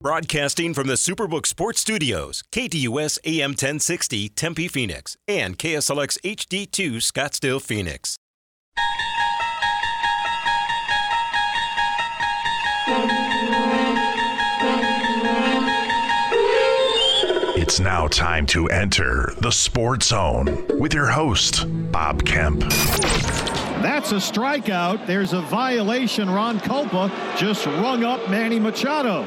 Broadcasting from the Superbook Sports Studios, KDUS AM 1060 Tempe Phoenix and KSLX HD2 Scottsdale Phoenix. It's now time to enter the Sports Zone with your host, Bob Kemp. That's a strikeout. There's a violation. Ron Kulpa just rung up Manny Machado.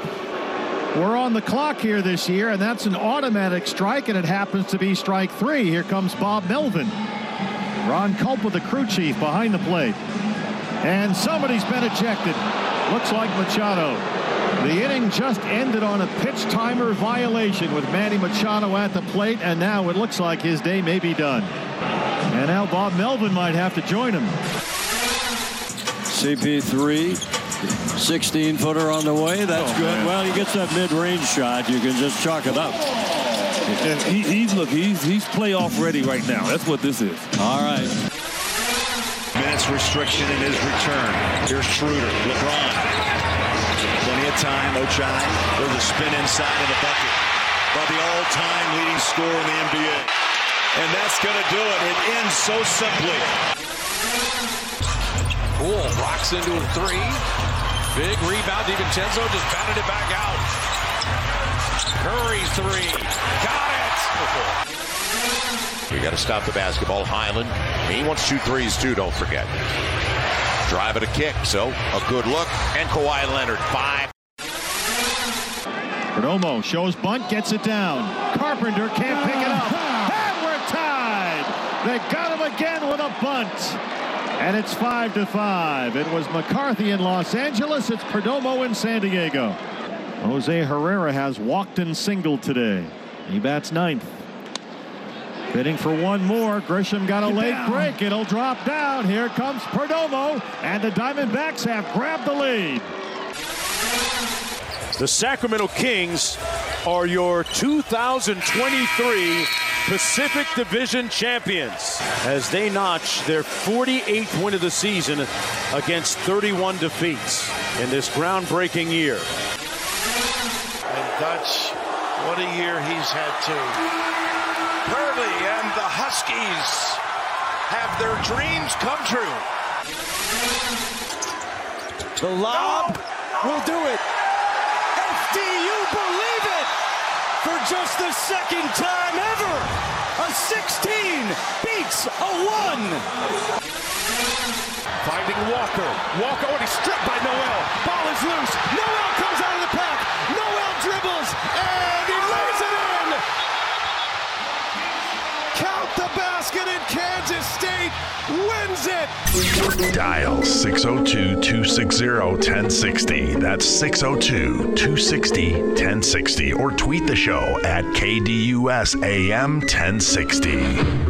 We're on the clock here this year, and that's an automatic strike, and it happens to be strike three. Here comes Bob Melvin. Ron Kulpa, the crew chief, behind the plate. And somebody's been ejected. Looks like Machado. The inning just ended on a pitch timer violation with Manny Machado at the plate, and now it looks like his day may be done. And now Bob Melvin might have to join him. CP3 16 footer on the way. That's oh, good. Man. Well, he gets that mid range shot. You can just chalk it up. And he, he's look, he's he's playoff ready right now. That's what this is. All right. Minutes restriction in his return. Here's Schroeder, LeBron. Plenty of time. Ochai. There's a spin inside of the bucket by the all-time leading scorer in the NBA. And that's going to do it. It ends so simply. Poole rocks into a three. Big rebound. DiVincenzo just batted it back out. Curry three. Got it. We got to stop the basketball. Highland, He wants to shoot threes too, don't forget. Drive it a kick. So a good look. And Kawhi Leonard. Five. Perdomo shows bunt, gets it down. Carpenter can't pick it up. Ah. And we're tied. They got him again with a bunt. And it's five to five. It was McCarthy in Los Angeles. It's Perdomo in San Diego. Jose Herrera has walked and singled today. He bats ninth. Bidding for one more. Grisham got a Get late down. break. It'll drop down. Here comes Perdomo. And the Diamondbacks have grabbed the lead. The Sacramento Kings are your 2023 Pacific Division champions as they notch their 48th win of the season against 31 defeats in this groundbreaking year. And Dutch, what a year he's had too. Hurley and the Huskies have their dreams come true. The lob will do it. FDU believe it for just the second time ever. A 16 beats a 1. Finding Walker. Walker, already stripped by Noel. Ball is loose. Noel wins it. Dial 602 260 1060. That's 602 260 1060. Or tweet the show at KDUS AM 1060.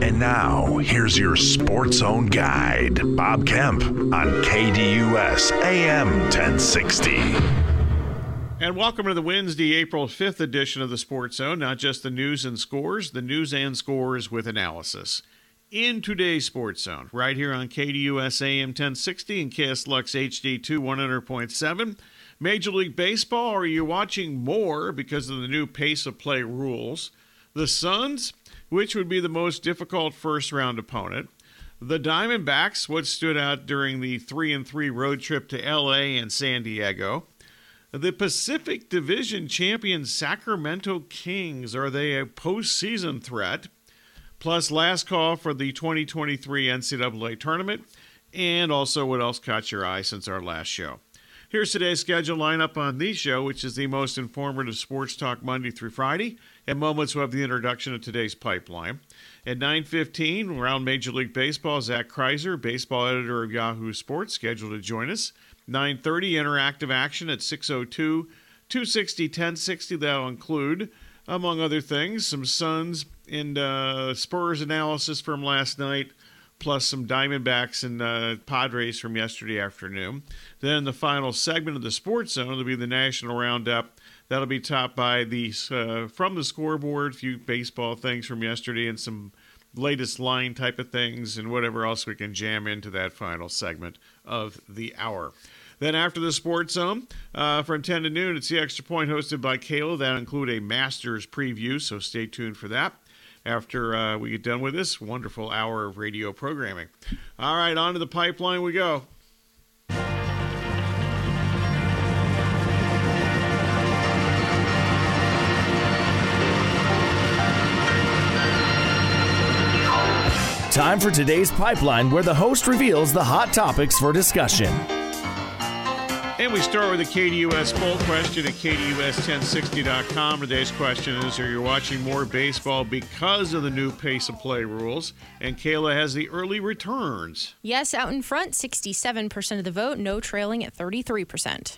And now, here's your Sports Zone guide, Bob Kemp on KDUS AM 1060. And welcome to the Wednesday, April 5th edition of the Sports Zone. Not just the news and scores, the news and scores with analysis in today's Sports Zone, right here on KDUS AM 1060 and KSLX HD2 100.7. Major League Baseball, are you watching more because of the new pace of play rules? The Suns, which would be the most difficult first round opponent. The Diamondbacks, what stood out during the 3 and 3 road trip to LA and San Diego. The Pacific Division champion Sacramento Kings, are they a postseason threat? Plus last call for the 2023 NCAA tournament, and also what else caught your eye since our last show. Here's today's schedule lineup on the show, which is the most informative sports talk Monday through Friday. In moments, we'll have the introduction of today's pipeline. At 9.15, around Major League Baseball, Zach Crizer, baseball editor of Yahoo Sports, scheduled to join us. 9.30, interactive action at 6.02, 260, 1060. That'll include, among other things, some Suns and uh, Spurs analysis from last night, plus some Diamondbacks and uh, Padres from yesterday afternoon. Then the final segment of the Sports Zone will be the National Roundup. That'll be topped by the uh, from the scoreboard, a few baseball things from yesterday, and some latest line type of things, and whatever else we can jam into that final segment of the hour. Then after the Sports Zone, uh, from 10 to noon, it's the Extra Point hosted by Kayla. That'll include a Masters preview, so stay tuned for that after uh, we get done with this wonderful hour of radio programming. All right, on to the pipeline we go. Time for today's pipeline, where the host reveals the hot topics for discussion. And we start with a KDUS poll question at KDUS1060.com. Today's question is Are you watching more baseball because of the new pace of play rules? And Kayla has the early returns. Yes, out in front, 67% of the vote, no trailing at 33%.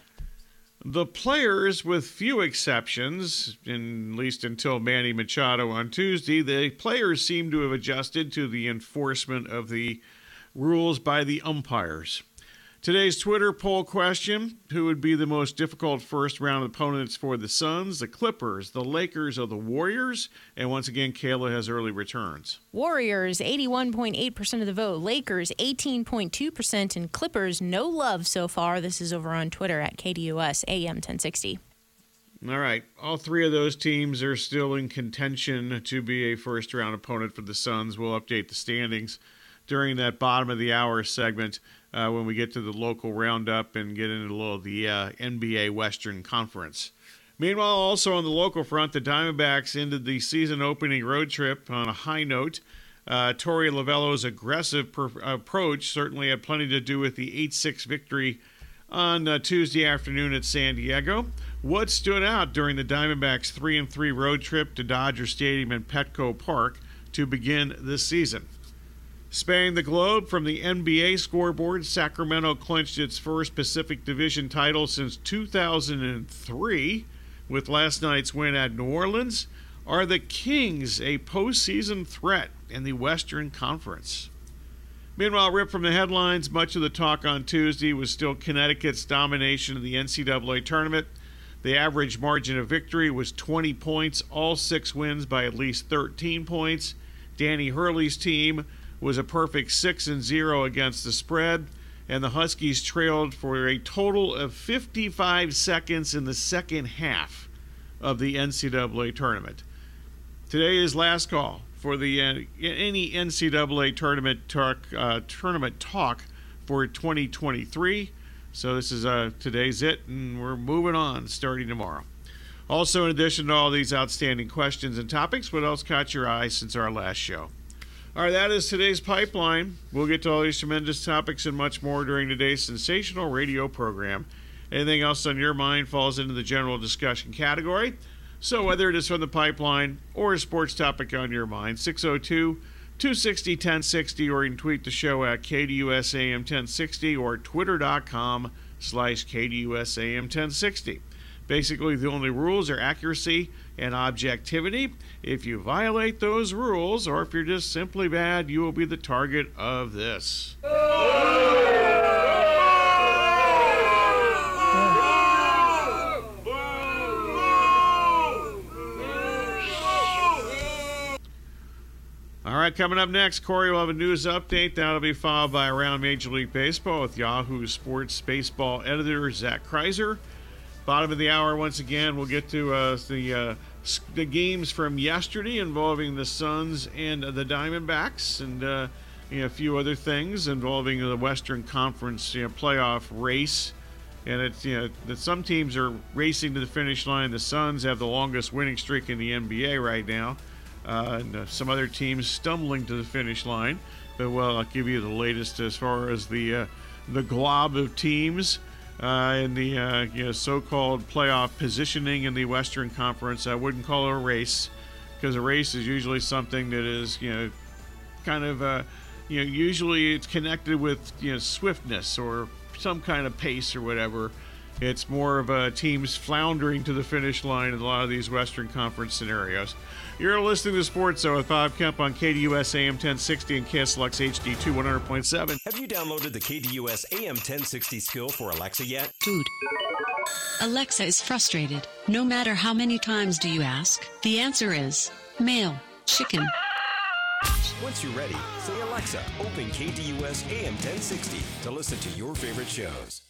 The players, with few exceptions, in, at least until Manny Machado on Tuesday, the players seem to have adjusted to the enforcement of the rules by the umpires. Today's Twitter poll question Who would be the most difficult first round opponents for the Suns, the Clippers, the Lakers, or the Warriors? And once again, Kayla has early returns. Warriors, 81.8% of the vote. Lakers, 18.2%. And Clippers, no love so far. This is over on Twitter at KDUS AM 1060. All right. All three of those teams are still in contention to be a first round opponent for the Suns. We'll update the standings during that bottom of the hour segment uh, when we get to the local roundup and get into a little of the uh, NBA Western Conference. Meanwhile, also on the local front, the Diamondbacks ended the season opening road trip on a high note. Uh, Torey Lovullo's aggressive per- approach certainly had plenty to do with the 8 6 victory on uh, Tuesday afternoon at San Diego. What stood out during the Diamondbacks' 3 3 road trip to Dodger Stadium and Petco Park to begin this season? Spanning the globe from the NBA scoreboard, Sacramento clinched its first Pacific Division title since 2003 with last night's win at New Orleans. Are the Kings a postseason threat in the Western Conference? Meanwhile, ripped from the headlines, much of the talk on Tuesday was still Connecticut's domination of the NCAA tournament. The average margin of victory was 20 points, all six wins by at least 13 points. Danny Hurley's team was a perfect 6 and 0 against the spread, and the Huskies trailed for a total of 55 seconds in the second half of the NCAA tournament. Today is last call for the uh, any NCAA tournament talk uh, tournament talk for 2023. So this is uh, today's it, and we're moving on starting tomorrow. Also, in addition to all these outstanding questions and topics, what else caught your eye since our last show? All right, that is today's pipeline. We'll get to all these tremendous topics and much more during today's sensational radio program. Anything else on your mind falls into the general discussion category. So, whether it is from the pipeline or a sports topic on your mind, 602 260 1060, or you can tweet the show at KDUSAM 1060 or twitter.com slash KDUSAM 1060. Basically, the only rules are accuracy and objectivity. If you violate those rules, or if you're just simply bad, you will be the target of this. All right, coming up next, Corey will have a news update. That'll be followed by Around Major League Baseball with Yahoo Sports baseball editor Zach Crizer. Bottom of the hour, once again, we'll get to uh, the uh, the games from yesterday involving the Suns and the Diamondbacks, and uh, you know, a few other things involving the Western Conference you know, playoff race. And it's you know that some teams are racing to the finish line. The Suns have the longest winning streak in the NBA right now, uh, and uh, some other teams stumbling to the finish line. But well, I'll give you the latest as far as the uh, the glob of teams uh, in the uh, you know, so-called playoff positioning in the Western Conference. I wouldn't call it a race because a race is usually something that is you know kind of uh, you know usually it's connected with you know swiftness or some kind of pace or whatever. It's more of a teams floundering to the finish line in a lot of these Western Conference scenarios. You're listening to Sports Zone with Bob Kemp on KDUS AM 1060 and KSLX HD 2 100.7. Have you downloaded the KDUS AM 1060 skill for Alexa yet? Dude. Alexa is frustrated. No matter how many times do you ask, the answer is male, chicken. Once you're ready, say Alexa, open KDUS AM 1060 to listen to your favorite shows.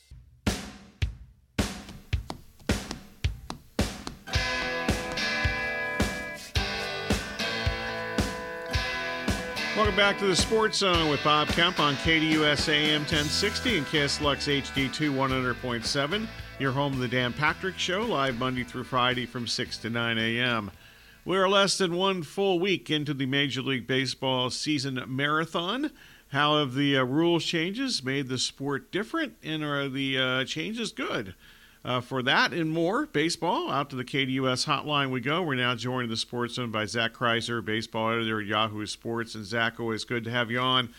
Welcome back to the Sports Zone with Bob Kemp on KDUS AM 1060 and KSLX HD2 100.7. Your home the Dan Patrick Show, live Monday through Friday from 6 to 9 a.m. We're less than one full week into the Major League Baseball season marathon. How have the uh, rules changes made the sport different, and are the uh, changes good? Uh, for that and more, baseball, out to the KDUS hotline we go. We're now joined in the Sports Zone by Zach Crizer, baseball editor at Yahoo Sports. And Zach, always good to have you on.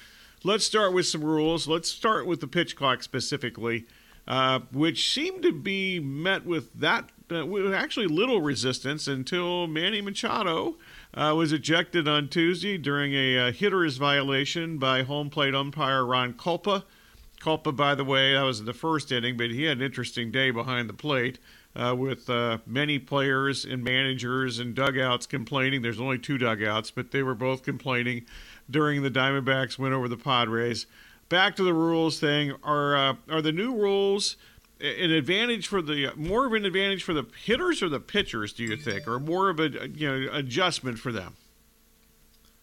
Let's start with some rules. Let's start with the pitch clock specifically, uh, which seemed to be met with that uh, with actually little resistance until Manny Machado uh, was ejected on Tuesday during a uh, hitter's violation by home plate umpire Ron Kulpa. Kulpa, by the way, that was in the first inning, but he had an interesting day behind the plate uh, with uh, many players and managers and dugouts complaining. There's only two dugouts, but they were both complaining during the Diamondbacks win over the Padres. Back to the rules thing. Are uh, are the new rules an advantage for the more of an advantage for the hitters or the pitchers? Do you think, or more of a you know adjustment for them?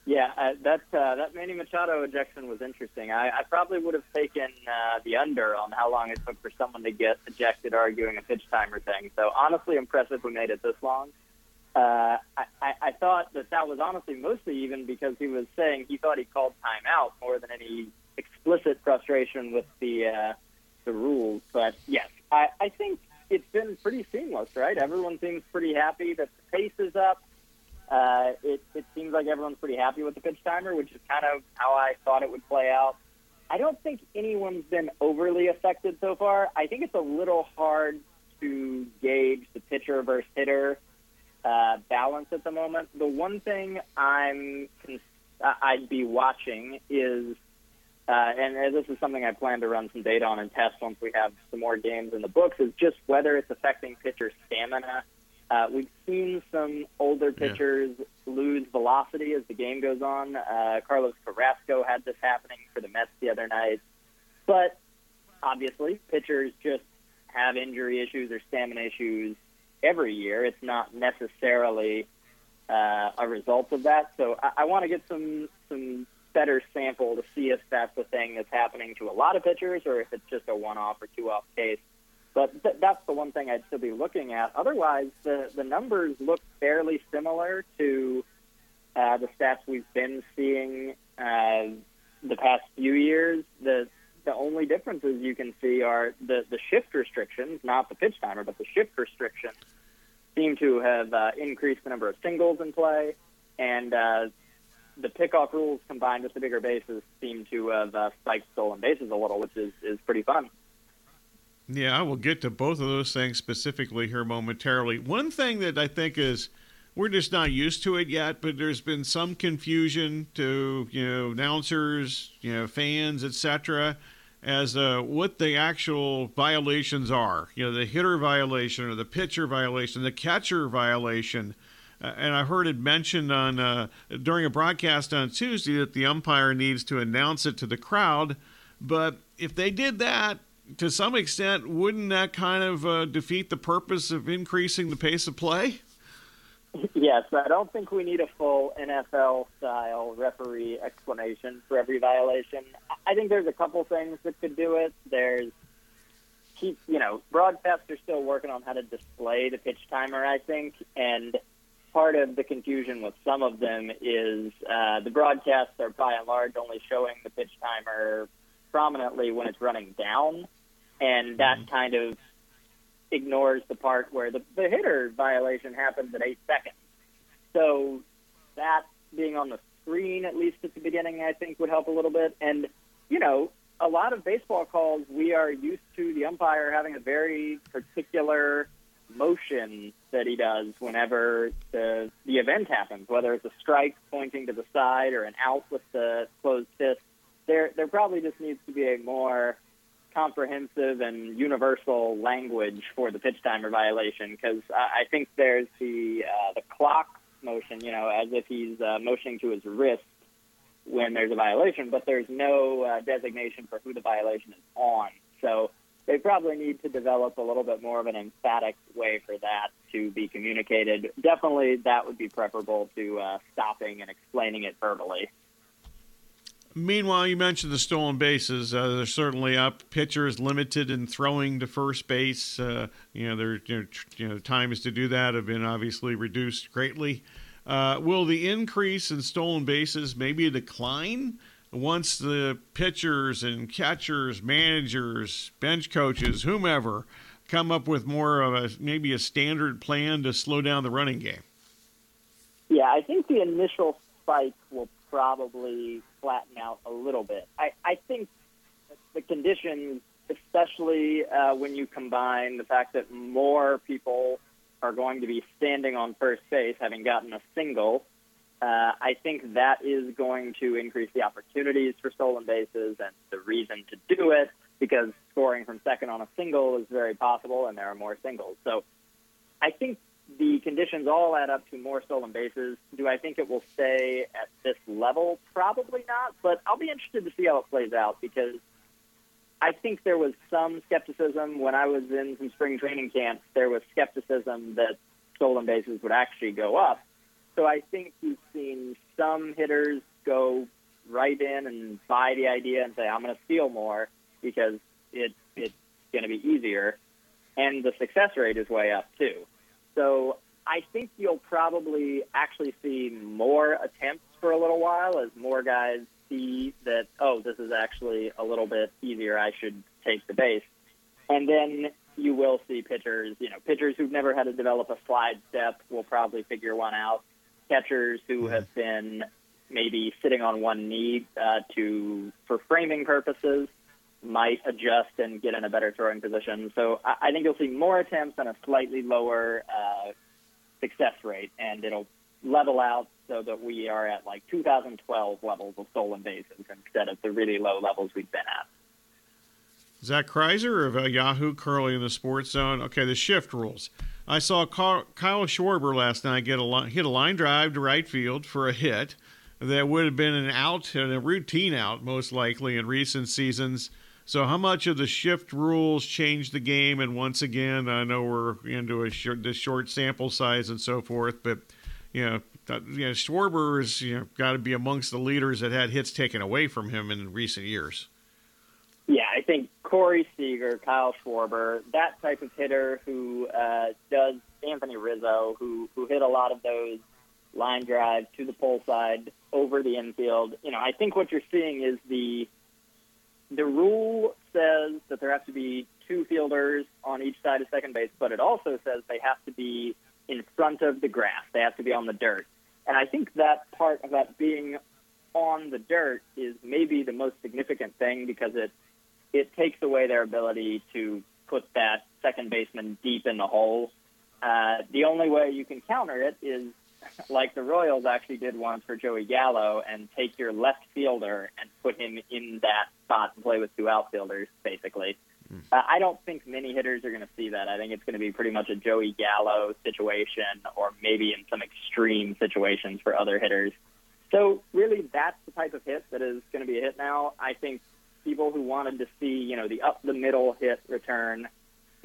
Yeah, uh, that uh, that Manny Machado ejection was interesting. I, I probably would have taken uh, the under on how long it took for someone to get ejected arguing a pitch timer thing. So honestly, impressive we made it this long. Uh, I, I, I thought that that was honestly mostly even because he was saying he thought he called timeout more than any explicit frustration with the uh, the rules. But yes, I, I think it's been pretty seamless, right? Everyone seems pretty happy that the pace is up uh, it, it seems like everyone's pretty happy with the pitch timer, which is kind of how I thought it would play out. I don't think anyone's been overly affected so far. I think it's a little hard to gauge the pitcher versus hitter uh, balance at the moment. The one thing I'm I'd be watching is, uh, and this is something I plan to run some data on and test once we have some more games in the books, is just whether it's affecting pitcher stamina uh, we've seen some older pitchers yeah. lose velocity as the game goes on. Uh, Carlos Carrasco had this happening for the Mets the other night. But obviously, pitchers just have injury issues or stamina issues every year. It's not necessarily uh, a result of that. So I, I want to get some some better sample to see if that's the thing that's happening to a lot of pitchers or if it's just a one-off or two-off case. But th- that's the one thing I'd still be looking at. Otherwise, the, the numbers look fairly similar to uh, the stats we've been seeing uh, the past few years. The the only differences you can see are the, the shift restrictions, not the pitch timer, but the shift restrictions seem to have uh, increased the number of singles in play, and uh, the pickoff rules combined with the bigger bases seem to have uh, spiked stolen bases a little, which is, is pretty fun. Yeah, we'll get to both of those things specifically here momentarily. One thing that I think is we're just not used to it yet, but there's been some confusion to you know announcers, you know fans, etc., as uh, what the actual violations are. You know, the hitter violation or the pitcher violation, the catcher violation. Uh, and I heard it mentioned on uh, during a broadcast on Tuesday that the umpire needs to announce it to the crowd. But if they did that, to some extent, wouldn't that kind of uh, defeat the purpose of increasing the pace of play? Yes, I don't think we need a full NFL style referee explanation for every violation. I think there's a couple things that could do it. There's keep you know, broadcasts are still working on how to display the pitch timer, I think, and part of the confusion with some of them is uh, the broadcasts are by and large only showing the pitch timer prominently when it's running down and that mm-hmm. kind of ignores the part where the, the hitter violation happens at eight seconds. So that being on the screen, at least at the beginning, I think would help a little bit. And, you know, a lot of baseball calls, we are used to the umpire having a very particular motion that he does whenever the the event happens, whether it's a strike pointing to the side or an out with the closed fist. There there probably just needs to be a more comprehensive and universal language for the pitch timer violation because I, I think there's the uh, the clock motion, you know, as if he's uh, motioning to his wrist when there's a violation, but there's no uh, designation for who the violation is on. So they probably need to develop a little bit more of an emphatic way for that to be communicated. Definitely, that would be preferable to uh, stopping and explaining it verbally. Meanwhile, you mentioned the stolen bases. Uh, they're certainly up. Pitchers limited in throwing to first base. Uh, you know, their you know, you know, times to do that have been obviously reduced greatly. Uh, will the increase in stolen bases maybe decline once the pitchers and catchers, managers, bench coaches, whomever, come up with more of a maybe a standard plan to slow down the running game? Yeah, I think the initial spike will probably flatten out a little bit. I, I think the conditions, especially uh, when you combine the fact that more people are going to be standing on first base, having gotten a single, uh, I think that is going to increase the opportunities for stolen bases and the reason to do it because scoring from second on a single is very possible and there are more singles. So I think the conditions all add up to more stolen bases. Do I think it will stay at this level? Probably not, but I'll be interested to see how it plays out because I think there was some skepticism when I was in some spring training camps. There was skepticism that stolen bases would actually go up. So I think you've seen some hitters go right in and buy the idea and say, I'm going to steal more because it, it's going to be easier. And the success rate is way up, too. So I think you'll probably actually see more attempts for a little while as more guys see that, oh, this is actually a little bit easier. I should take the base. And then you will see pitchers, you know, pitchers who've never had to develop a slide step will probably figure one out. Catchers who have been maybe sitting on one knee uh, to for framing purposes might adjust and get in a better throwing position. So I, I think you'll see more attempts and a slightly lower uh, success rate, and it'll level out so that we are at like 2012 levels of stolen bases instead of the really low levels we've been at. Zach Crizer of uh, Yahoo Curly in the Sports Zone. Okay, the shift rules. I saw Kyle Schwarber last night get a line, hit a line drive to right field for a hit that would have been an out and a routine out most likely in recent seasons. So, how much of the shift rules changed the game? And once again, I know we're into a short, the short sample size and so forth, but you know, that, you know, Schwarber has you know got to be amongst the leaders that had hits taken away from him in recent years. Yeah, I think Corey Seager, Kyle Schwarber, that type of hitter who uh, does Anthony Rizzo, who who hit a lot of those line drives to the pole side over the infield. You know, I think what you're seeing is the the rule says that there have to be two fielders on each side of second base, but it also says they have to be in front of the grass. They have to be on the dirt. And I think that part of that being on the dirt is maybe the most significant thing because it it takes away their ability to put that second baseman deep in the hole. Uh, the only way you can counter it is like the Royals actually did once for Joey Gallo, and take your left fielder and put him in that spot and play with two outfielders, basically. Mm. Uh, I don't think many hitters are going to see that. I think it's going to be pretty much a Joey Gallo situation, or maybe in some extreme situations for other hitters. So really, that's the type of hit that is going to be a hit now. I think people who wanted to see, you know, the up the middle hit return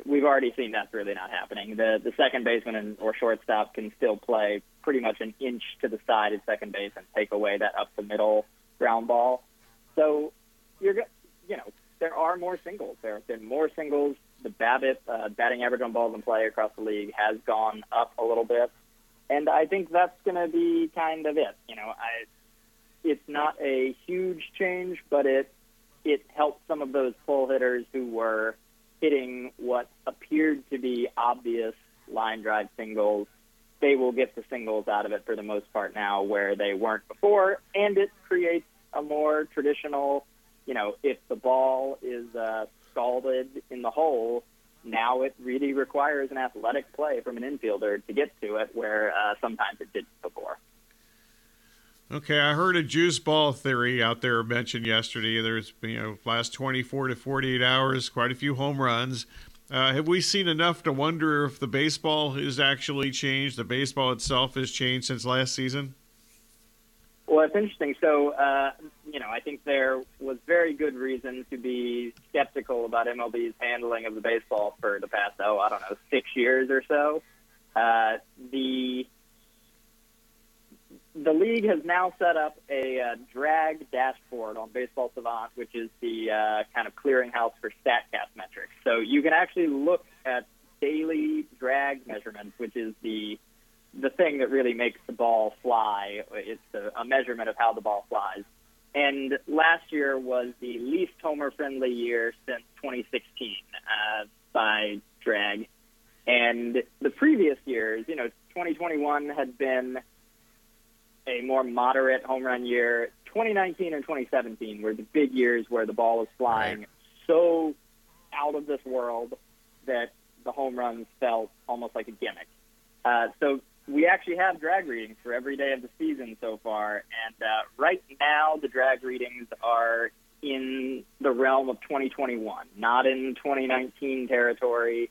we've already seen that's really not happening. The the second baseman and, or shortstop can still play pretty much an inch to the side of second base and take away that up the middle ground ball. So you're you know there are more singles. There have been more singles. The BABIP uh, batting average on balls in play across the league has gone up a little bit, and I think that's going to be kind of it. You know, I it's not a huge change, but it it helps some of those pull hitters who were hitting what appeared to be obvious line drive singles. They will get the singles out of it for the most part now, where they weren't before, and it creates a more traditional. You know, if the ball is uh, scalded in the hole, now it really requires an athletic play from an infielder to get to it, where uh, sometimes it didn't before. Okay, I heard a juice ball theory out there mentioned yesterday. There's you know last 24 to 48 hours, quite a few home runs. Uh, have we seen enough to wonder if the baseball has actually changed? The baseball itself has changed since last season. Well, it's interesting. So, uh, you know, I think there was very good reason to be skeptical about MLB's handling of the baseball for the past, oh, I don't know, six years or so. Uh, the the league has now set up a uh, drag dashboard on Baseball Savant, which is the uh, kind of clearinghouse for StatCast metrics. So you can actually look at daily drag measurements, which is the the thing that really makes the ball fly. It's a, a measurement of how the ball flies. And last year was the least homer friendly year since 2016 uh, by drag. And the previous years, you know, 2021 had been a more moderate home run year. 2019 and 2017 were the big years where the ball was flying right. so out of this world that the home runs felt almost like a gimmick. Uh, so we actually have drag readings for every day of the season so far, and uh, right now the drag readings are in the realm of 2021, not in 2019 territory.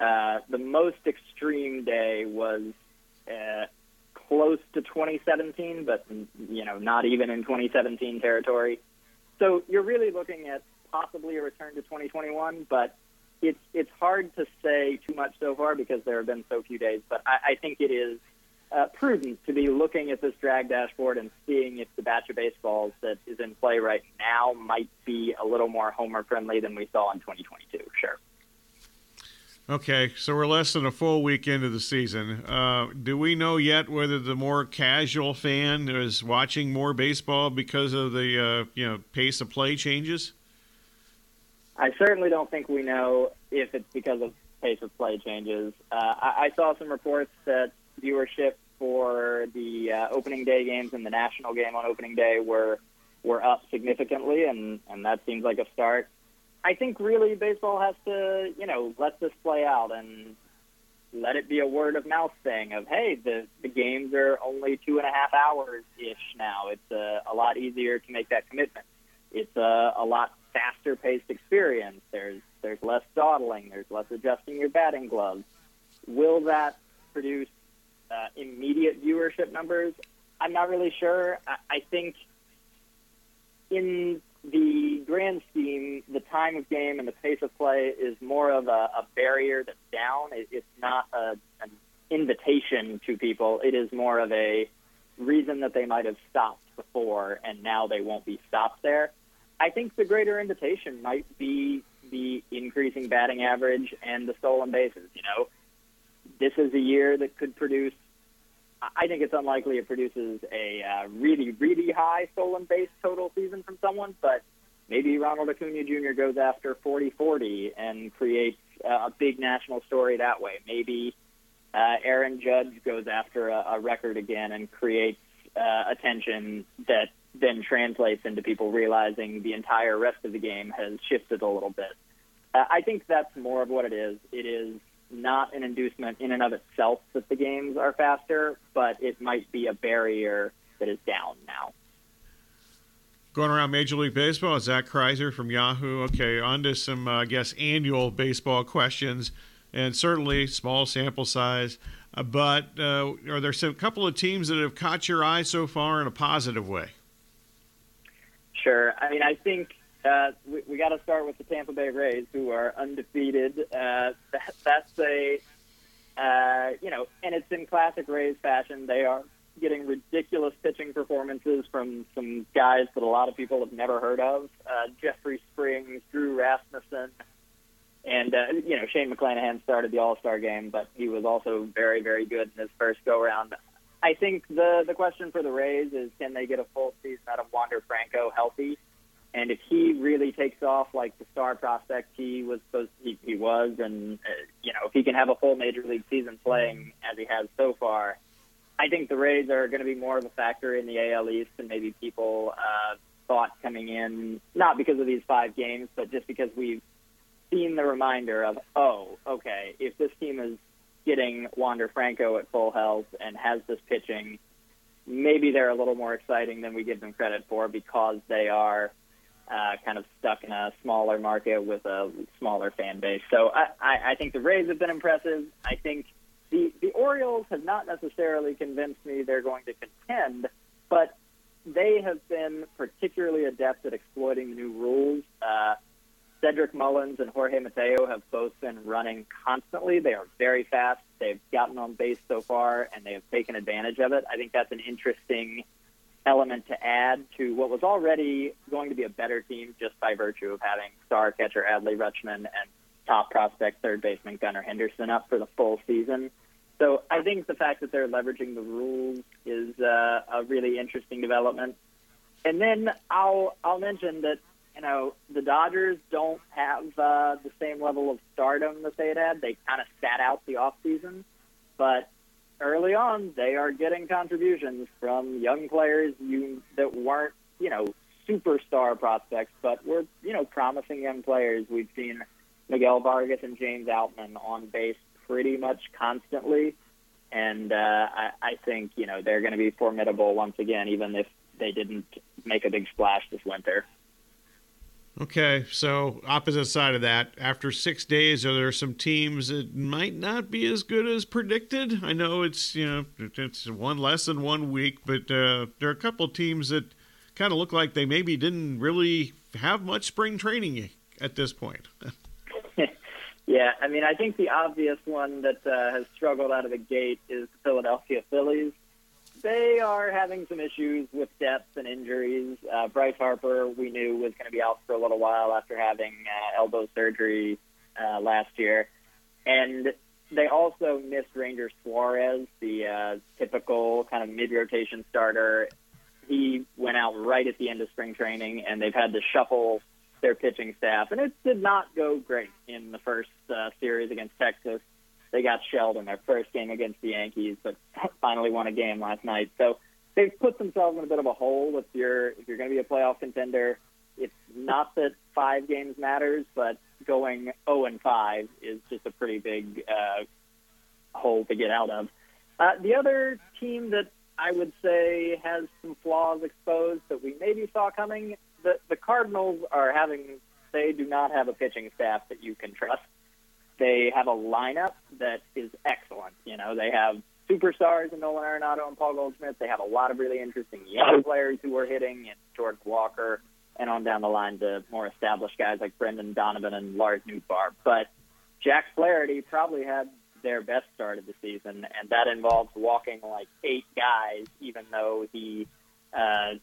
Uh, the most extreme day was uh, close to 2017, but you know, not even in 2017 territory. So you're really looking at possibly a return to 2021, but it's it's hard to say too much so far because there have been so few days. But I, I think it is uh, prudent to be looking at this drag dashboard and seeing if the batch of baseballs that is in play right now might be a little more homer friendly than we saw in 2022. Okay, so we're less than a full week into the season. Uh, do we know yet whether the more casual fan is watching more baseball because of the uh, you know pace of play changes? I certainly don't think we know if it's because of pace of play changes. Uh, I, I saw some reports that viewership for the uh, opening day games and the national game on opening day were were up significantly, and and that seems like a start. I think really baseball has to, you know, let this play out and let it be a word of mouth thing of, hey, the the games are only two and a half hours ish now. It's a, a lot easier to make that commitment. It's a, a lot faster paced experience. There's there's less dawdling. There's less adjusting your batting gloves. Will that produce uh, immediate viewership numbers? I'm not really sure. I, I think in the grand scheme, the time of game and the pace of play is more of a, a barrier that's down. It, it's not a, an invitation to people. It is more of a reason that they might have stopped before and now they won't be stopped there. I think the greater invitation might be the increasing batting average and the stolen bases. You know, this is a year that could produce I think it's unlikely it produces a uh, really, really high stolen base total season from someone, but maybe Ronald Acuna Jr. goes after 40-40 and creates uh, a big national story that way. Maybe uh, Aaron Judge goes after a, a record again and creates uh, attention that then translates into people realizing the entire rest of the game has shifted a little bit. Uh, I think that's more of what it is. It is not an inducement in and of itself that the games are faster, but it might be a barrier that is down now. Going around Major League Baseball, Zach Crizer from Yahoo. Okay, on to some, uh, I guess, annual baseball questions, and certainly small sample size. Uh, but uh, are there some couple of teams that have caught your eye so far in a positive way? Sure. I mean, I think uh, we, we got to start with the Tampa Bay Rays, who are undefeated. Uh, that, that's a, uh, you know, and it's in classic Rays fashion. They are getting ridiculous pitching performances from some guys that a lot of people have never heard of. Uh, Jeffrey Springs, Drew Rasmussen, and uh, you know Shane McClanahan started the All Star game, but he was also very, very good in his first go round. I think the the question for the Rays is can they get a full season out of Wander Franco healthy? And if he really takes off like the star prospect he was supposed to, he, he was, and uh, you know if he can have a full major league season playing as he has so far, I think the Rays are going to be more of a factor in the AL East than maybe people uh, thought coming in. Not because of these five games, but just because we've seen the reminder of oh, okay, if this team is getting Wander Franco at full health and has this pitching, maybe they're a little more exciting than we give them credit for because they are uh, kind of stuck in a smaller market with a smaller fan base. So I, I, I think the Rays have been impressive. I think the the Orioles have not necessarily convinced me they're going to contend, but they have been particularly adept at exploiting the new rules. Uh, Cedric Mullins and Jorge Mateo have both been running constantly. They are very fast. They've gotten on base so far, and they have taken advantage of it. I think that's an interesting element to add to what was already going to be a better team just by virtue of having star catcher Adley Rutschman and top prospect third baseman Gunnar Henderson up for the full season. So I think the fact that they're leveraging the rules is uh, a really interesting development. And then I'll I'll mention that you know the Dodgers don't have uh, the same level of stardom that they had had. They kind of sat out the off season, but early on they are getting contributions from young players you that weren't you know superstar prospects, but were you know promising young players. We've seen Miguel Vargas and James Outman on base pretty much constantly. And uh, I, I think you know they're going to be formidable once again, even if they didn't make a big splash this winter. Okay, so opposite side of that, after six days, are there some teams that might not be as good as predicted? I know it's you know it's one less than one week, but uh, there are a couple teams that kind of look like they maybe didn't really have much spring training at this point. Yeah, I mean, I think the obvious one that uh, has struggled out of the gate is the Philadelphia Phillies. They are having some issues with depth and injuries. Uh, Bryce Harper, we knew, was going to be out for a little while after having uh, elbow surgery uh, last year. And they also missed Ranger Suarez, the uh, typical kind of mid rotation starter. He went out right at the end of spring training, and they've had to shuffle their pitching staff, and it did not go great in the first uh, series against Texas. They got shelled in their first game against the Yankees, but finally won a game last night. So they've put themselves in a bit of a hole. If you're if you're going to be a playoff contender, it's not that five games matters, but going 0 and 5 is just a pretty big uh, hole to get out of. Uh, the other team that I would say has some flaws exposed that we maybe saw coming the the Cardinals are having they do not have a pitching staff that you can trust. They have a lineup that is excellent. You know, they have superstars in Nolan Arenado and Paul Goldschmidt. They have a lot of really interesting young players who are hitting, and Jordan Walker, and on down the line to more established guys like Brendan Donovan and Lars Nootbaar. But Jack Flaherty probably had their best start of the season, and that involves walking like eight guys, even though he uh,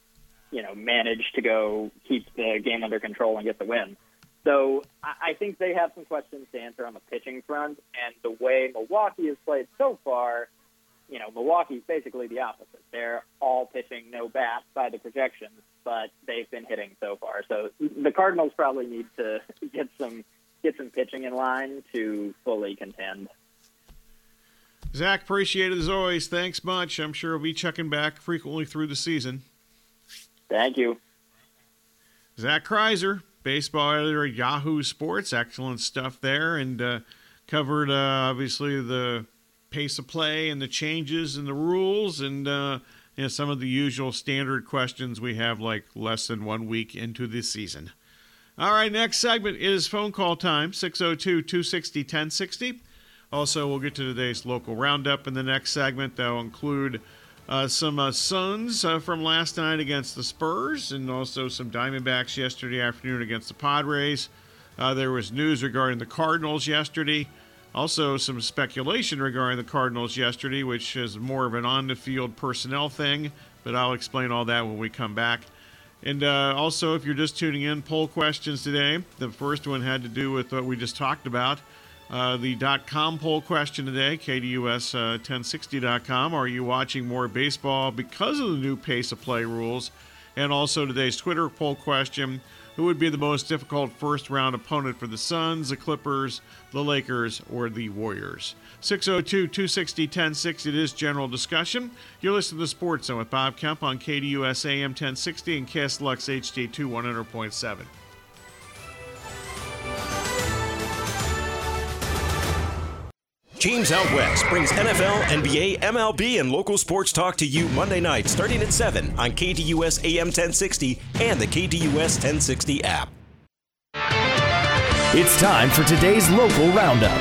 you know, manage to go keep the game under control and get the win. So I think they have some questions to answer on the pitching front, and the way Milwaukee has played so far, you know, Milwaukee's basically the opposite. They're all pitching no bats by the projections, but they've been hitting so far. So the Cardinals probably need to get some get some pitching in line to fully contend. Zach, appreciate it as always. Thanks much. I'm sure we'll be checking back frequently through the season. Thank you. Zach Crizer, baseball editor at Yahoo Sports. Excellent stuff there, and uh, covered uh, obviously the pace of play and the changes and the rules, and uh, you know, some of the usual standard questions we have, like less than one week into the season. All right, next segment is phone call time 602 260 1060. Also, we'll get to today's local roundup in the next segment. That'll include uh, some uh, Suns uh, from last night against the Spurs, and also some Diamondbacks yesterday afternoon against the Padres. Uh, there was news regarding the Cardinals yesterday. Also, some speculation regarding the Cardinals yesterday, which is more of an on the field personnel thing, but I'll explain all that when we come back. And uh, also, if you're just tuning in, poll questions today. The first one had to do with what we just talked about. Uh, the .com poll question today, KDUS1060.com. Uh, Are you watching more baseball because of the new pace of play rules? And also today's Twitter poll question, who would be the most difficult first round opponent for the Suns, the Clippers, the Lakers, or the Warriors? 602 260 1060. It is general discussion. You're listening to Sports Zone with Bob Kemp on KDUS AM 1060 and KSLX HD2 100.7. James Out West brings NFL, NBA, MLB, and local sports talk to you Monday night starting at 7 on KDUS AM 1060 and the KDUS 1060 app. It's time for today's local roundup.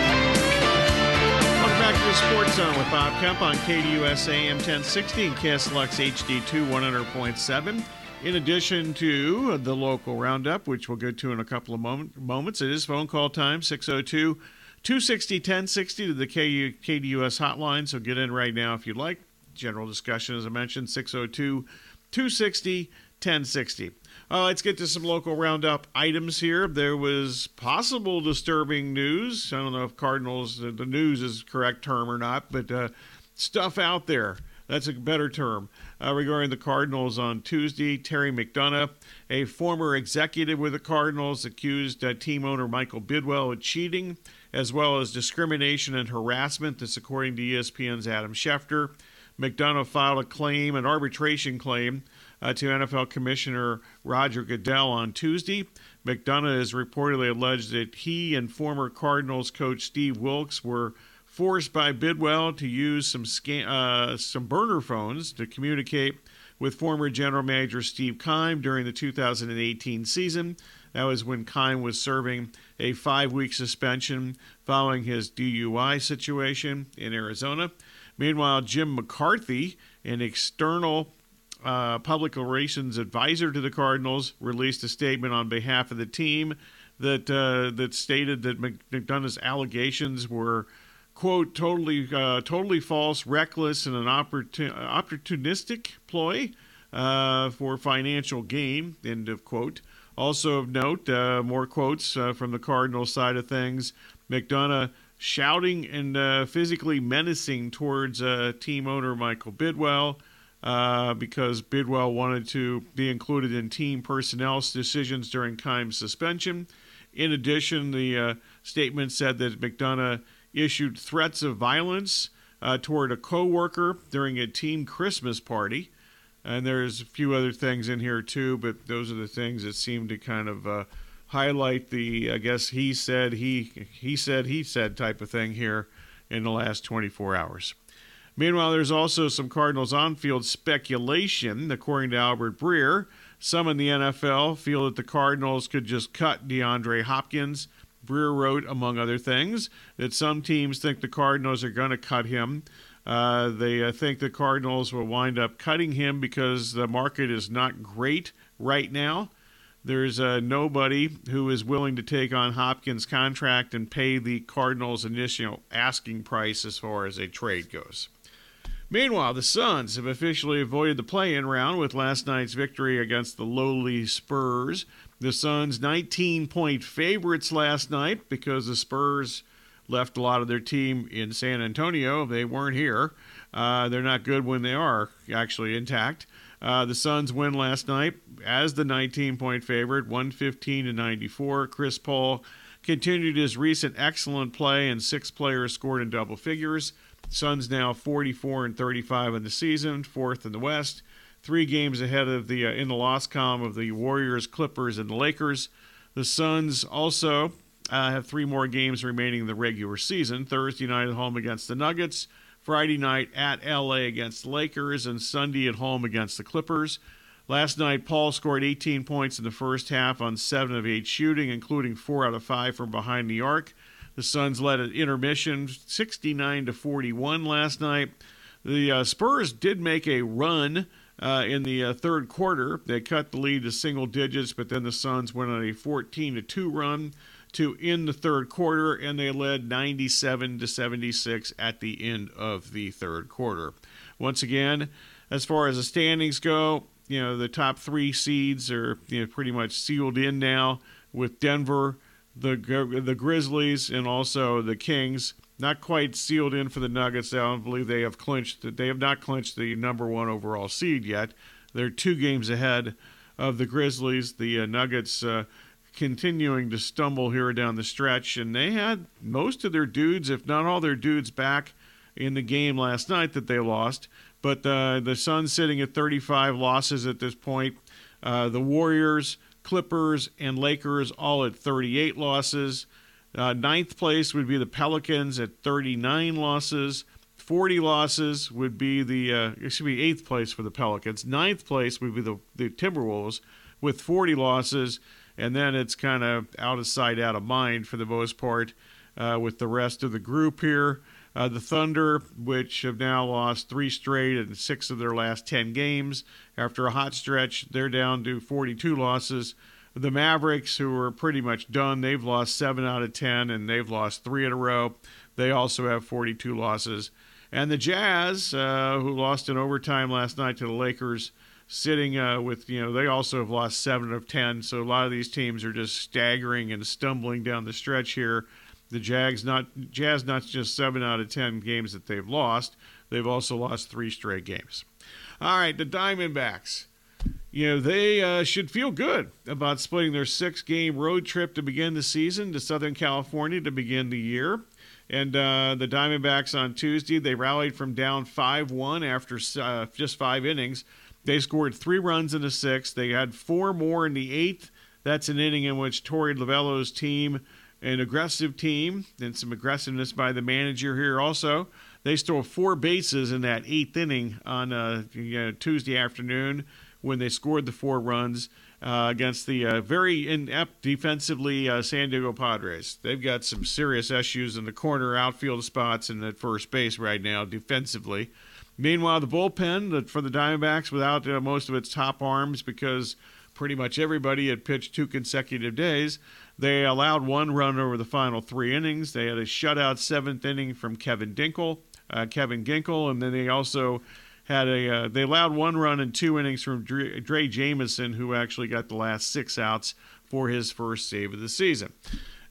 Welcome back to the Sports Zone with Bob Kemp on KDUS AM 1060 and KSLX HD2 100.7. In addition to the local roundup, which we'll get to in a couple of moment, moments, it is phone call time 602- 260 1060 to the KU, KDUS hotline. So get in right now if you'd like. General discussion, as I mentioned, 602 260 1060. Uh, let's get to some local roundup items here. There was possible disturbing news. I don't know if Cardinals, the news is correct term or not, but uh, stuff out there. That's a better term. Uh, regarding the Cardinals on Tuesday, Terry McDonough, a former executive with the Cardinals, accused uh, team owner Michael Bidwill of cheating, as well as discrimination and harassment. This, according to ESPN's Adam Schefter. McDonough filed a claim, an arbitration claim, uh, to NFL Commissioner Roger Goodell on Tuesday. McDonough has reportedly alleged that he and former Cardinals coach Steve Wilks were forced by Bidwill to use some scan, uh, some burner phones to communicate with former general manager Steve Keim during the 2018 season. That was when Keim was serving a five-week suspension following his DUI situation in Arizona. Meanwhile, Jim McCarthy, an external uh, public relations advisor to the Cardinals, released a statement on behalf of the team that uh, that stated that McDonough's allegations were quote totally uh, totally false, reckless, and an opportun- opportunistic ploy uh, for financial gain. End of quote. Also of note, uh, more quotes uh, from the Cardinal side of things. McDonough shouting and uh, physically menacing towards uh, team owner Michael Bidwill. because Bidwill wanted to be included in team personnel decisions during Keim's suspension. In addition, the statement said that McDonough issued threats of violence uh, toward a coworker during a team Christmas party. And there's a few other things in here too, but those are the things that seem to kind of uh, highlight the, I guess he said he he said he said type of thing here in the last 24 hours. Meanwhile, there's also some Cardinals on-field speculation, according to Albert Breer. Some in the NFL feel that the Cardinals could just cut DeAndre Hopkins Breer wrote, among other things, that some teams think the Cardinals are going to cut him. Uh, they uh, think the Cardinals will wind up cutting him because the market is not great right now. There's uh, nobody who is willing to take on Hopkins' contract and pay the Cardinals' initial asking price as far as a trade goes. Meanwhile, the Suns have officially avoided the play in round with last night's victory against the lowly Spurs. The Suns 19 point favorites last night because the Spurs left a lot of their team in San Antonio. They weren't here. Uh, they're not good when they are actually intact. Uh, the Suns win last night as the 19 point favorite, 115 to 94. Chris Paul continued his recent excellent play, and six players scored in double figures. Suns now 44 and 35 in the season, fourth in the West three games ahead of the uh, in the loss column of the Warriors, Clippers, and the Lakers. The Suns also uh, have three more games remaining in the regular season. Thursday night at home against the Nuggets, Friday night at LA against the Lakers, and Sunday at home against the Clippers. Last night, Paul scored 18 points in the first half on 7 of 8 shooting, including 4 out of 5 from behind the arc. The Suns led at intermission 69 to 41 last night. The uh, Spurs did make a run uh, in the uh, third quarter. They cut the lead to single digits, but then the Suns went on a 14 to 2 run to end the third quarter, and they led 97 to 76 at the end of the third quarter. Once again, as far as the standings go, you know the top three seeds are you know, pretty much sealed in now with Denver, the the Grizzlies, and also the Kings not quite sealed in for the Nuggets. I don't believe they have clinched. They have not clinched the number one overall seed yet. They're two games ahead of the Grizzlies. The uh, Nuggets uh, continuing to stumble here down the stretch, and they had most of their dudes, if not all their dudes, back in the game last night that they lost. But uh, the Suns sitting at 35 losses at this point. Uh, the Warriors, Clippers, and Lakers all at 38 losses. Uh, ninth place would be the Pelicans at 39 losses. 40 losses would be the, uh, should be eighth place for the Pelicans. Ninth place would be the, the Timberwolves with 40 losses. And then it's kind of out of sight, out of mind for the most part uh, with the rest of the group here. Uh, the Thunder, which have now lost three straight and six of their last 10 games. After a hot stretch, they're down to 42 losses. The Mavericks, who are pretty much done, they've lost seven out of 10, and they've lost three in a row. They also have 42 losses. And the Jazz, uh, who lost in overtime last night to the Lakers, sitting uh, with you know they also have lost seven of ten. So a lot of these teams are just staggering and stumbling down the stretch here. The Jags not Jazz not just seven out of ten games that they've lost. They've also lost three straight games. All right, the Diamondbacks. You know, they uh, should feel good about splitting their six game road trip to begin the season to Southern California to begin the year. And uh, the Diamondbacks on Tuesday, they rallied from down 5 1 after uh, just five innings. They scored three runs in the sixth. They had four more in the eighth. That's an inning in which Torey Lovullo's team, an aggressive team, and some aggressiveness by the manager here also. They stole four bases in that eighth inning on uh, Tuesday afternoon when they scored the four runs uh, against the uh, very inept defensively uh, San Diego Padres. They've got some serious issues in the corner outfield spots and at first base right now defensively. Meanwhile, the bullpen for the Diamondbacks without uh, most of its top arms because pretty much everybody had pitched two consecutive days. They allowed one run over the final three innings. They had a shutout seventh inning from Kevin Dinkle, uh, Kevin Ginkel, and then they also had a uh, they allowed one run in two innings from Drey, Drey Jameson, who actually got the last six outs for his first save of the season.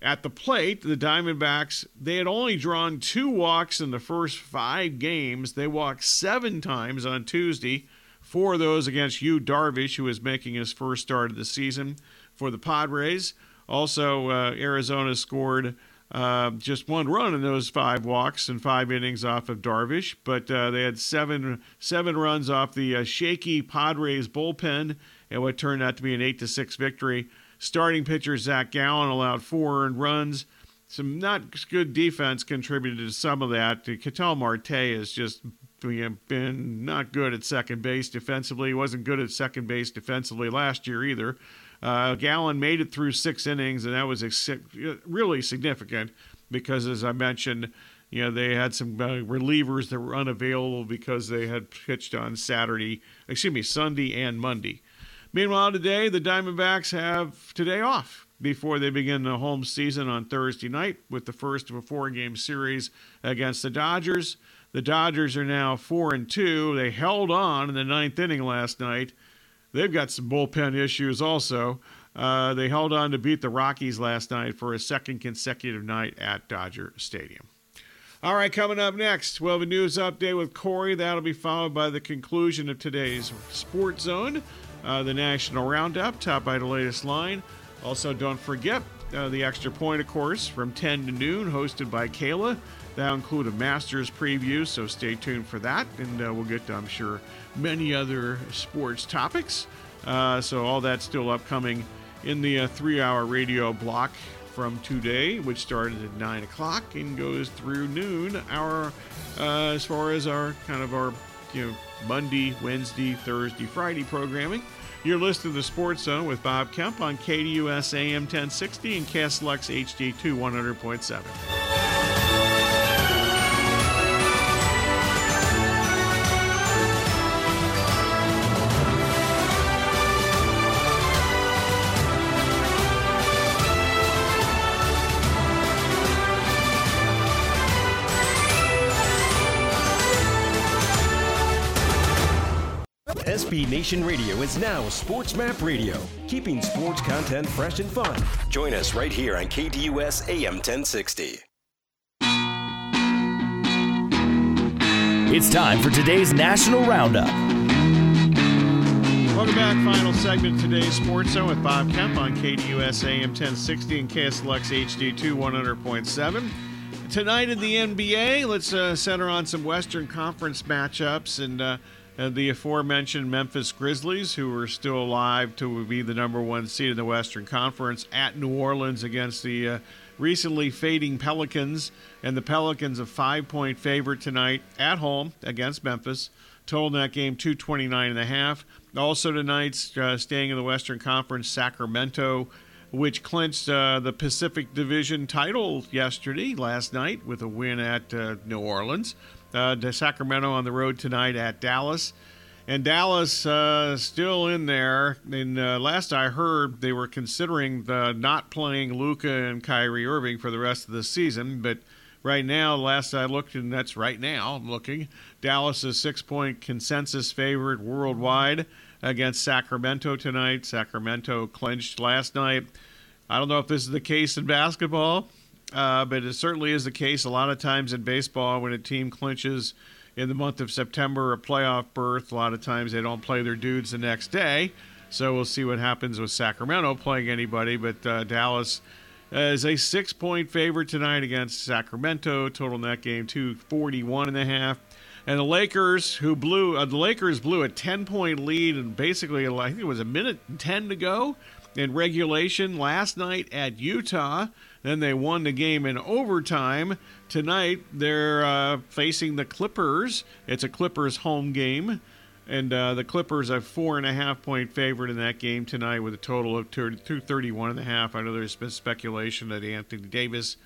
At the plate, the Diamondbacks, they had only drawn two walks in the first five games. They walked seven times on Tuesday, four of those against Yu Darvish, who was making his first start of the season for the Padres. Also, uh, Arizona scored uh, just one run in those five walks and five innings off of Darvish, but uh, they had seven seven runs off the uh, shaky Padres bullpen, and what turned out to be an eight to six victory. Starting pitcher Zach Gallen allowed four earned runs. Some not good defense contributed to some of that. Ketel Marte has just been not good at second base defensively. He wasn't good at second base defensively last year either. Uh, Gallen made it through six innings, and that was a, really significant because, as I mentioned, you know they had some uh, relievers that were unavailable because they had pitched on Saturday, excuse me, Sunday and Monday. Meanwhile, today the Diamondbacks have today off before they begin the home season on Thursday night with the first of a four-game series against the Dodgers. The Dodgers are now four and two. They held on in the ninth inning last night They've got some bullpen issues also. Uh, they held on to beat the Rockies last night for a second consecutive night at Dodger Stadium. All right, coming up next, we'll have a news update with Corey. That'll be followed by the conclusion of today's Sports Zone, uh, the National Roundup, topped by the latest line. Also, don't forget uh, the extra point, of course, from 10 to noon, hosted by Kayla. That'll include a Masters preview, so stay tuned for that, and uh, we'll get to, I'm sure, many other sports topics. Uh, so, all that's still upcoming in the uh, three hour radio block from today, which started at 9 o'clock and goes through noon, our, uh, as far as our kind of our you know, Monday, Wednesday, Thursday, Friday programming. You're listening to the Sports Zone with Bob Kemp on KDUS AM 1060 and KSLX HD2 100.7. SB Nation Radio is now Sports Map Radio, keeping sports content fresh and fun. Join us right here on KDUS AM 1060. It's time for today's National Roundup. Welcome back. Final segment of today's Sports Zone with Bob Kemp on KDUS AM 1060 and KSLX HD2 100.7. Tonight in the NBA, let's uh, center on some Western Conference matchups and. Uh, uh, the aforementioned Memphis Grizzlies, who are still alive to be the number one seed in the Western Conference, at New Orleans against the uh, recently fading Pelicans. And the Pelicans, a five point favorite tonight at home against Memphis. Total in that game 229 and a half. Also tonight's uh, staying in the Western Conference, Sacramento, which clinched uh, the Pacific Division title yesterday, last night, with a win at uh, New Orleans uh, to Sacramento on the road tonight at Dallas. And Dallas uh, still in there. And uh, last I heard, they were considering the not playing Luka and Kyrie Irving for the rest of the season. But right now, last I looked, and that's right now I'm looking, Dallas is six point consensus favorite worldwide. against Sacramento tonight. Sacramento clinched last night. I don't know if this is the case in basketball, uh, but it certainly is the case a lot of times in baseball when a team clinches in the month of September a playoff berth. A lot of times they don't play their dudes the next day. So we'll see what happens with Sacramento playing anybody. But uh, Dallas is a six point favorite tonight against Sacramento. Total net game 241 and a half. And the Lakers, who blew, uh, the Lakers blew a 10 point lead and basically, I think it was a minute and 10 to go in regulation last night at Utah. Then they won the game in overtime. Tonight, they're uh, facing the Clippers. It's a Clippers home game. And uh, the Clippers are four and a half point favorite in that game tonight with a total of 231 and a half. I know there's been speculation that Anthony Davis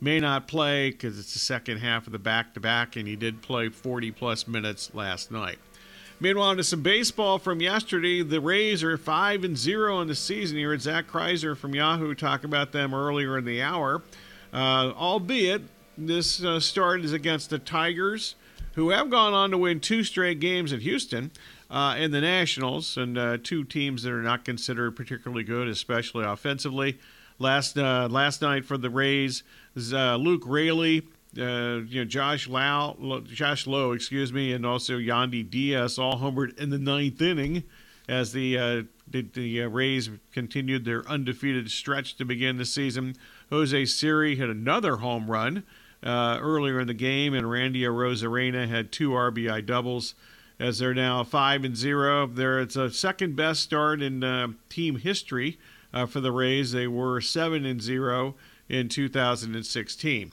may not play because it's the second half of the back to back, and he did play 40 plus minutes last night. Meanwhile, to some baseball from yesterday, the Rays are five and zero in the season. You heard Zach Crizer from Yahoo talk about them earlier in the hour. Uh, albeit this uh, start is against the Tigers, who have gone on to win two straight games at Houston uh, and the Nationals, and uh, two teams that are not considered particularly good, especially offensively. Last uh, last night for the Rays, uh, Luke Raley, uh, you know Josh Lau, Josh Lowe, excuse me, and also Yandy Diaz all homered in the ninth inning as the uh, the, the uh, Rays continued their undefeated stretch to begin the season. Jose Siri hit another home run uh, earlier in the game, and Randy Arozarena had two RBI doubles. As they're now five and zero, there it's a second best start in uh, team history uh, for the Rays. They were seven and zero in 2016.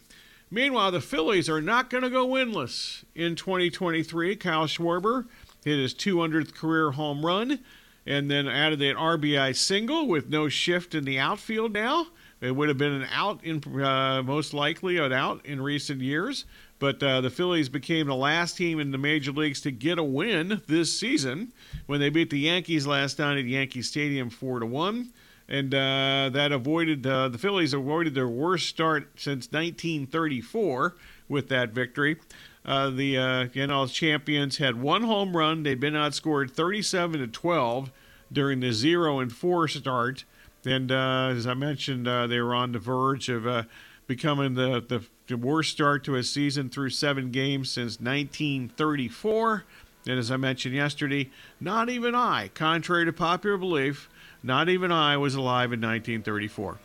Meanwhile, the Phillies are not going to go winless in 2023. Kyle Schwarber hit his 200th career home run and then added an RBI single with no shift in the outfield now. It would have been an out in uh, most likely an out in recent years, but uh, the Phillies became the last team in the major leagues to get a win this season when they beat the Yankees last night at Yankee Stadium four to one and uh, that avoided uh, the Phillies avoided their worst start since 1934 with that victory. Uh, the uh, you champions had one home run. They'd been outscored 37 to 12 during the zero and four start, and uh, as I mentioned, uh, they were on the verge of uh, becoming the the worst start to a season through seven games since 1934. And as I mentioned yesterday, not even I, contrary to popular belief, not even I was alive in 1934.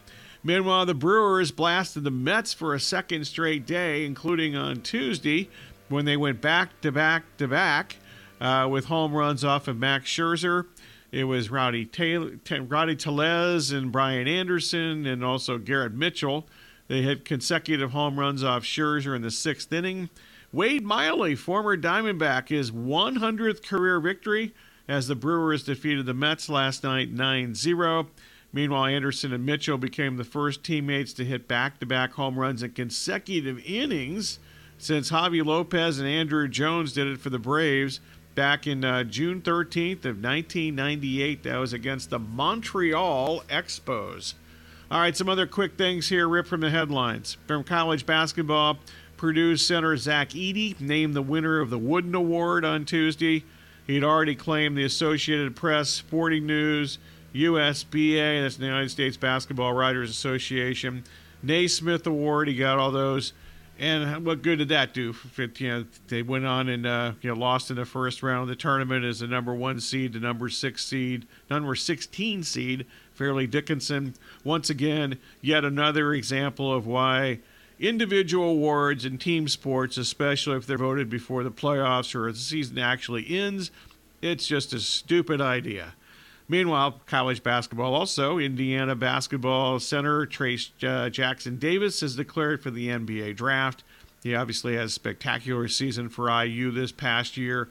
Meanwhile, the Brewers blasted the Mets for a second straight day, including on Tuesday when they went back to back to back uh, with home runs off of Max Scherzer. It was Rowdy, Taylor, Rowdy Tellez and Brian Anderson and also Garrett Mitchell. They had consecutive home runs off Scherzer in the sixth inning. Wade Miley, former Diamondback, his 100th career victory as the Brewers defeated the Mets last night 9 0. Meanwhile, Anderson and Mitchell became the first teammates to hit back to back home runs in consecutive innings since Javy Lopez and Andruw Jones did it for the Braves back in uh, June 13th of 1998. That was against the Montreal Expos. All right, some other quick things here, ripped from the headlines. From college basketball, Purdue center Zach Edey named the winner of the Wooden Award on Tuesday. He'd already claimed the Associated Press, Sporting News, USBA, that's the United States Basketball Writers Association, Naismith Award. He got all those. And what good did that do? You know, they went on and uh, you know lost in the first round of the tournament as the number one seed, the number six seed, number sixteen seed, Fairleigh Dickinson. Once again, yet another example of why individual awards in team sports, especially if they're voted before the playoffs or the season actually ends, it's just a stupid idea. Meanwhile, college basketball also, Indiana basketball center Trayce uh, Jackson Davis is declared for the NBA draft. He obviously has a spectacular season for IU this past year.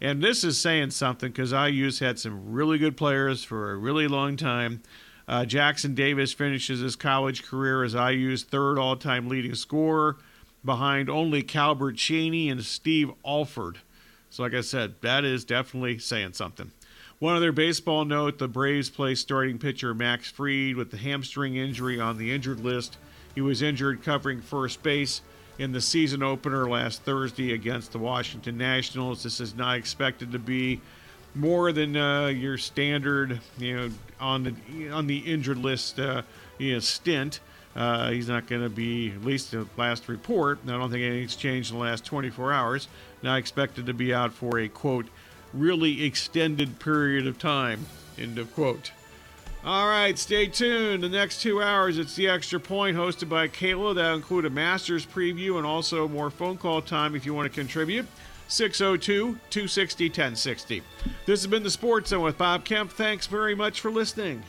And this is saying something because IU's had some really good players for a really long time. Uh, Jackson Davis finishes his college career as IU's third all time leading scorer, behind only Calbert Cheaney and Steve Alford. So, like I said, that is definitely saying something. One other baseball note the Braves play starting pitcher Max Fried with the hamstring injury on the injured list. He was injured covering first base in the season opener last Thursday against the Washington Nationals. This is not expected to be more than uh, your standard, you know, on the on the injured list, uh, you know, stint. Uh, he's not going to be, at least the last report. I don't think anything's changed in the last 24 hours. Now expected to be out for a quote, really extended period of time. End of quote. All right, stay tuned. The next two hours, it's the Extra Point hosted by Kayla. That'll include a Masters preview and also more phone call time if you want to contribute. 602 260 1060. This has been the Sports Zone with Bob Kemp. Thanks very much for listening.